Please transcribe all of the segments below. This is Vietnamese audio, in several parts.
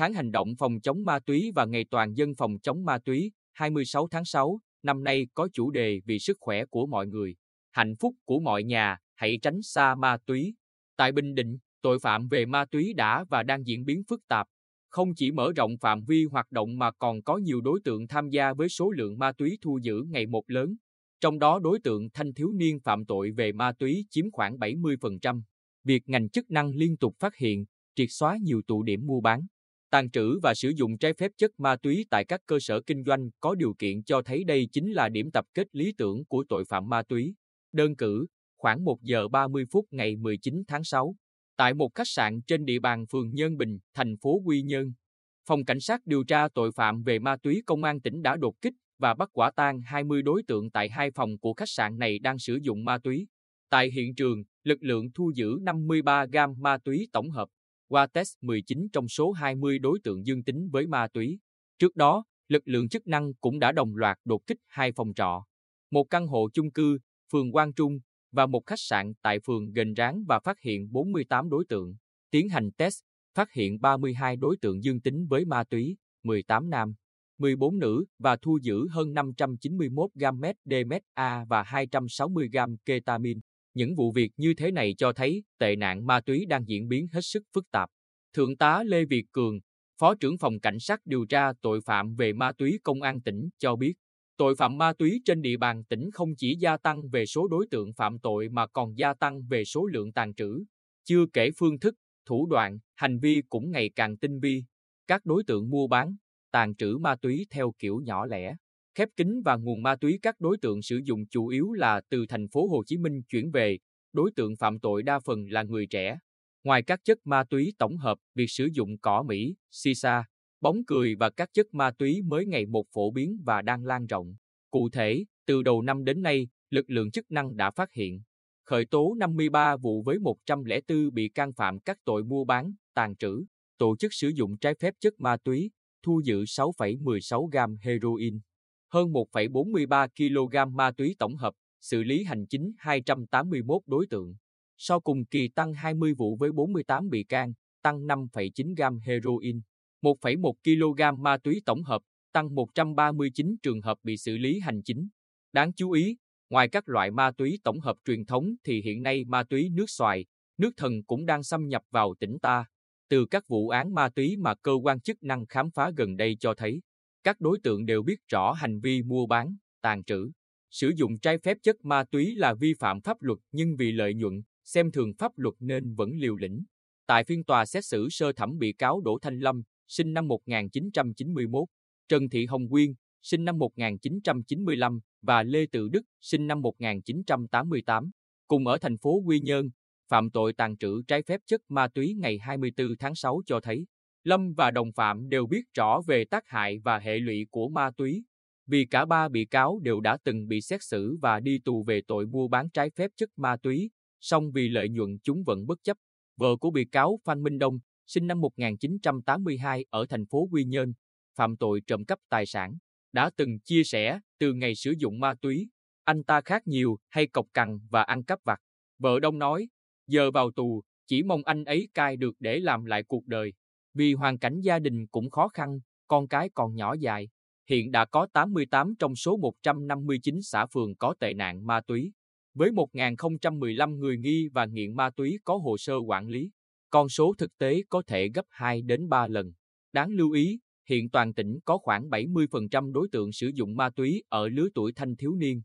Tháng hành động phòng chống ma túy và Ngày toàn dân phòng chống ma túy 26 tháng 6 năm nay có chủ đề vì sức khỏe của mọi người, hạnh phúc của mọi nhà, hãy tránh xa ma túy. Tại Bình Định, tội phạm về ma túy đã và đang diễn biến phức tạp, không chỉ mở rộng phạm vi hoạt động mà còn có nhiều đối tượng tham gia với số lượng ma túy thu giữ ngày một lớn. Trong đó đối tượng thanh thiếu niên phạm tội về ma túy chiếm khoảng 70%. Việc ngành chức năng liên tục phát hiện, triệt xóa nhiều tụ điểm mua bán, tàn trữ và sử dụng trái phép chất ma túy tại các cơ sở kinh doanh có điều kiện cho thấy đây chính là điểm tập kết lý tưởng của tội phạm ma túy. Đơn cử, khoảng 1 giờ 30 phút ngày 19 tháng 6, tại một khách sạn trên địa bàn phường Nhân Bình, thành phố Quy Nhơn, Phòng Cảnh sát điều tra tội phạm về ma túy công an tỉnh đã đột kích và bắt quả tang 20 đối tượng tại hai phòng của khách sạn này đang sử dụng ma túy. Tại hiện trường, lực lượng thu giữ 53 gam ma túy tổng hợp, qua test 19 trong số 20 đối tượng dương tính với ma túy. Trước đó, lực lượng chức năng cũng đã đồng loạt đột kích hai phòng trọ, một căn hộ chung cư, phường Quang Trung và một khách sạn tại phường Gành Ráng và phát hiện 48 đối tượng. Tiến hành test, phát hiện 32 đối tượng dương tính với ma túy, 18 nam, 14 nữ và thu giữ hơn 591 gam MDMA và 260 gam ketamin. Những vụ việc như thế này cho thấy tệ nạn ma túy đang diễn biến hết sức phức tạp. Thượng tá Lê Việt Cường, Phó trưởng phòng Cảnh sát điều tra tội phạm về ma túy Công an tỉnh cho biết, tội phạm ma túy trên địa bàn tỉnh không chỉ gia tăng về số đối tượng phạm tội mà còn gia tăng về số lượng tàn trữ. Chưa kể phương thức, thủ đoạn, hành vi cũng ngày càng tinh vi. Các đối tượng mua bán, tàn trữ ma túy theo kiểu nhỏ lẻ, khép kín và nguồn ma túy các đối tượng sử dụng chủ yếu là từ thành phố Hồ Chí Minh chuyển về, đối tượng phạm tội đa phần là người trẻ. Ngoài các chất ma túy tổng hợp, việc sử dụng cỏ Mỹ, sisa, bóng cười và các chất ma túy mới ngày một phổ biến và đang lan rộng. Cụ thể, từ đầu năm đến nay, lực lượng chức năng đã phát hiện, khởi tố 53 vụ với 104 bị can phạm các tội mua bán, tàn trữ, tổ chức sử dụng trái phép chất ma túy, thu giữ 6,16 gam heroin, hơn 1,43 kg ma túy tổng hợp, xử lý hành chính 281 đối tượng. Sau cùng kỳ tăng 20 vụ với 48 bị can, tăng 5,9 gam heroin, 1,1 kg ma túy tổng hợp, tăng 139 trường hợp bị xử lý hành chính. Đáng chú ý, ngoài các loại ma túy tổng hợp truyền thống thì hiện nay ma túy nước xoài, nước thần cũng đang xâm nhập vào tỉnh ta. Từ các vụ án ma túy mà cơ quan chức năng khám phá gần đây cho thấy, các đối tượng đều biết rõ hành vi mua bán, tàn trữ, sử dụng trái phép chất ma túy là vi phạm pháp luật nhưng vì lợi nhuận, xem thường pháp luật nên vẫn liều lĩnh. Tại phiên tòa xét xử sơ thẩm bị cáo Đỗ Thanh Lâm, sinh năm 1991, Trần Thị Hồng Quyên, sinh năm 1995 và Lê Tự Đức, sinh năm 1988, cùng ở thành phố Quy Nhơn, phạm tội tàn trữ trái phép chất ma túy ngày 24 tháng 6 cho thấy, Lâm và đồng phạm đều biết rõ về tác hại và hệ lụy của ma túy, vì cả ba bị cáo đều đã từng bị xét xử và đi tù về tội mua bán trái phép chất ma túy, song vì lợi nhuận chúng vẫn bất chấp. Vợ của bị cáo Phan Minh Đông, sinh năm 1982 ở thành phố Quy Nhơn, phạm tội trộm cắp tài sản, đã từng chia sẻ từ ngày sử dụng ma túy, anh ta khác nhiều hay cọc cằn và ăn cắp vặt. Vợ Đông nói, giờ vào tù, chỉ mong anh ấy cai được để làm lại cuộc đời. Vì hoàn cảnh gia đình cũng khó khăn, con cái còn nhỏ dài, hiện đã có 88 trong số 159 xã phường có tệ nạn ma túy. Với 1.015 người nghi và nghiện ma túy có hồ sơ quản lý, con số thực tế có thể gấp 2 đến 3 lần. Đáng lưu ý, hiện toàn tỉnh có khoảng 70% đối tượng sử dụng ma túy ở lứa tuổi thanh thiếu niên.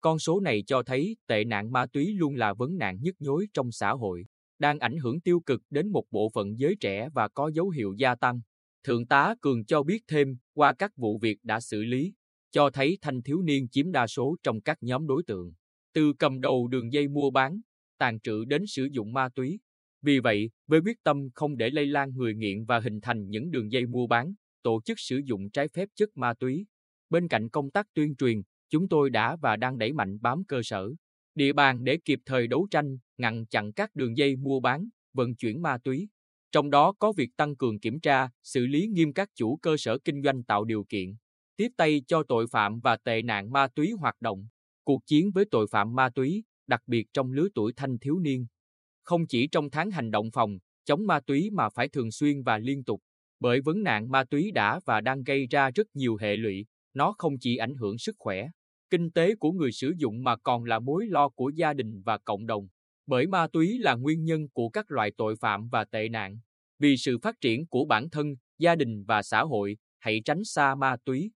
Con số này cho thấy tệ nạn ma túy luôn là vấn nạn nhức nhối trong xã hội đang ảnh hưởng tiêu cực đến một bộ phận giới trẻ và có dấu hiệu gia tăng. Thượng tá Cường cho biết thêm, qua các vụ việc đã xử lý, cho thấy thanh thiếu niên chiếm đa số trong các nhóm đối tượng, từ cầm đầu đường dây mua bán, tàn trữ đến sử dụng ma túy. Vì vậy, với quyết tâm không để lây lan người nghiện và hình thành những đường dây mua bán, tổ chức sử dụng trái phép chất ma túy, bên cạnh công tác tuyên truyền, chúng tôi đã và đang đẩy mạnh bám cơ sở, địa bàn để kịp thời đấu tranh, ngăn chặn các đường dây mua bán, vận chuyển ma túy. Trong đó có việc tăng cường kiểm tra, xử lý nghiêm các chủ cơ sở kinh doanh tạo điều kiện, tiếp tay cho tội phạm và tệ nạn ma túy hoạt động. Cuộc chiến với tội phạm ma túy, đặc biệt trong lứa tuổi thanh thiếu niên. Không chỉ trong tháng hành động phòng, chống ma túy mà phải thường xuyên và liên tục. Bởi vấn nạn ma túy đã và đang gây ra rất nhiều hệ lụy, nó không chỉ ảnh hưởng sức khỏe, kinh tế của người sử dụng mà còn là mối lo của gia đình và cộng đồng. Bởi ma túy là nguyên nhân của các loại tội phạm và tệ nạn. Vì sự phát triển của bản thân, gia đình và xã hội, hãy tránh xa ma túy.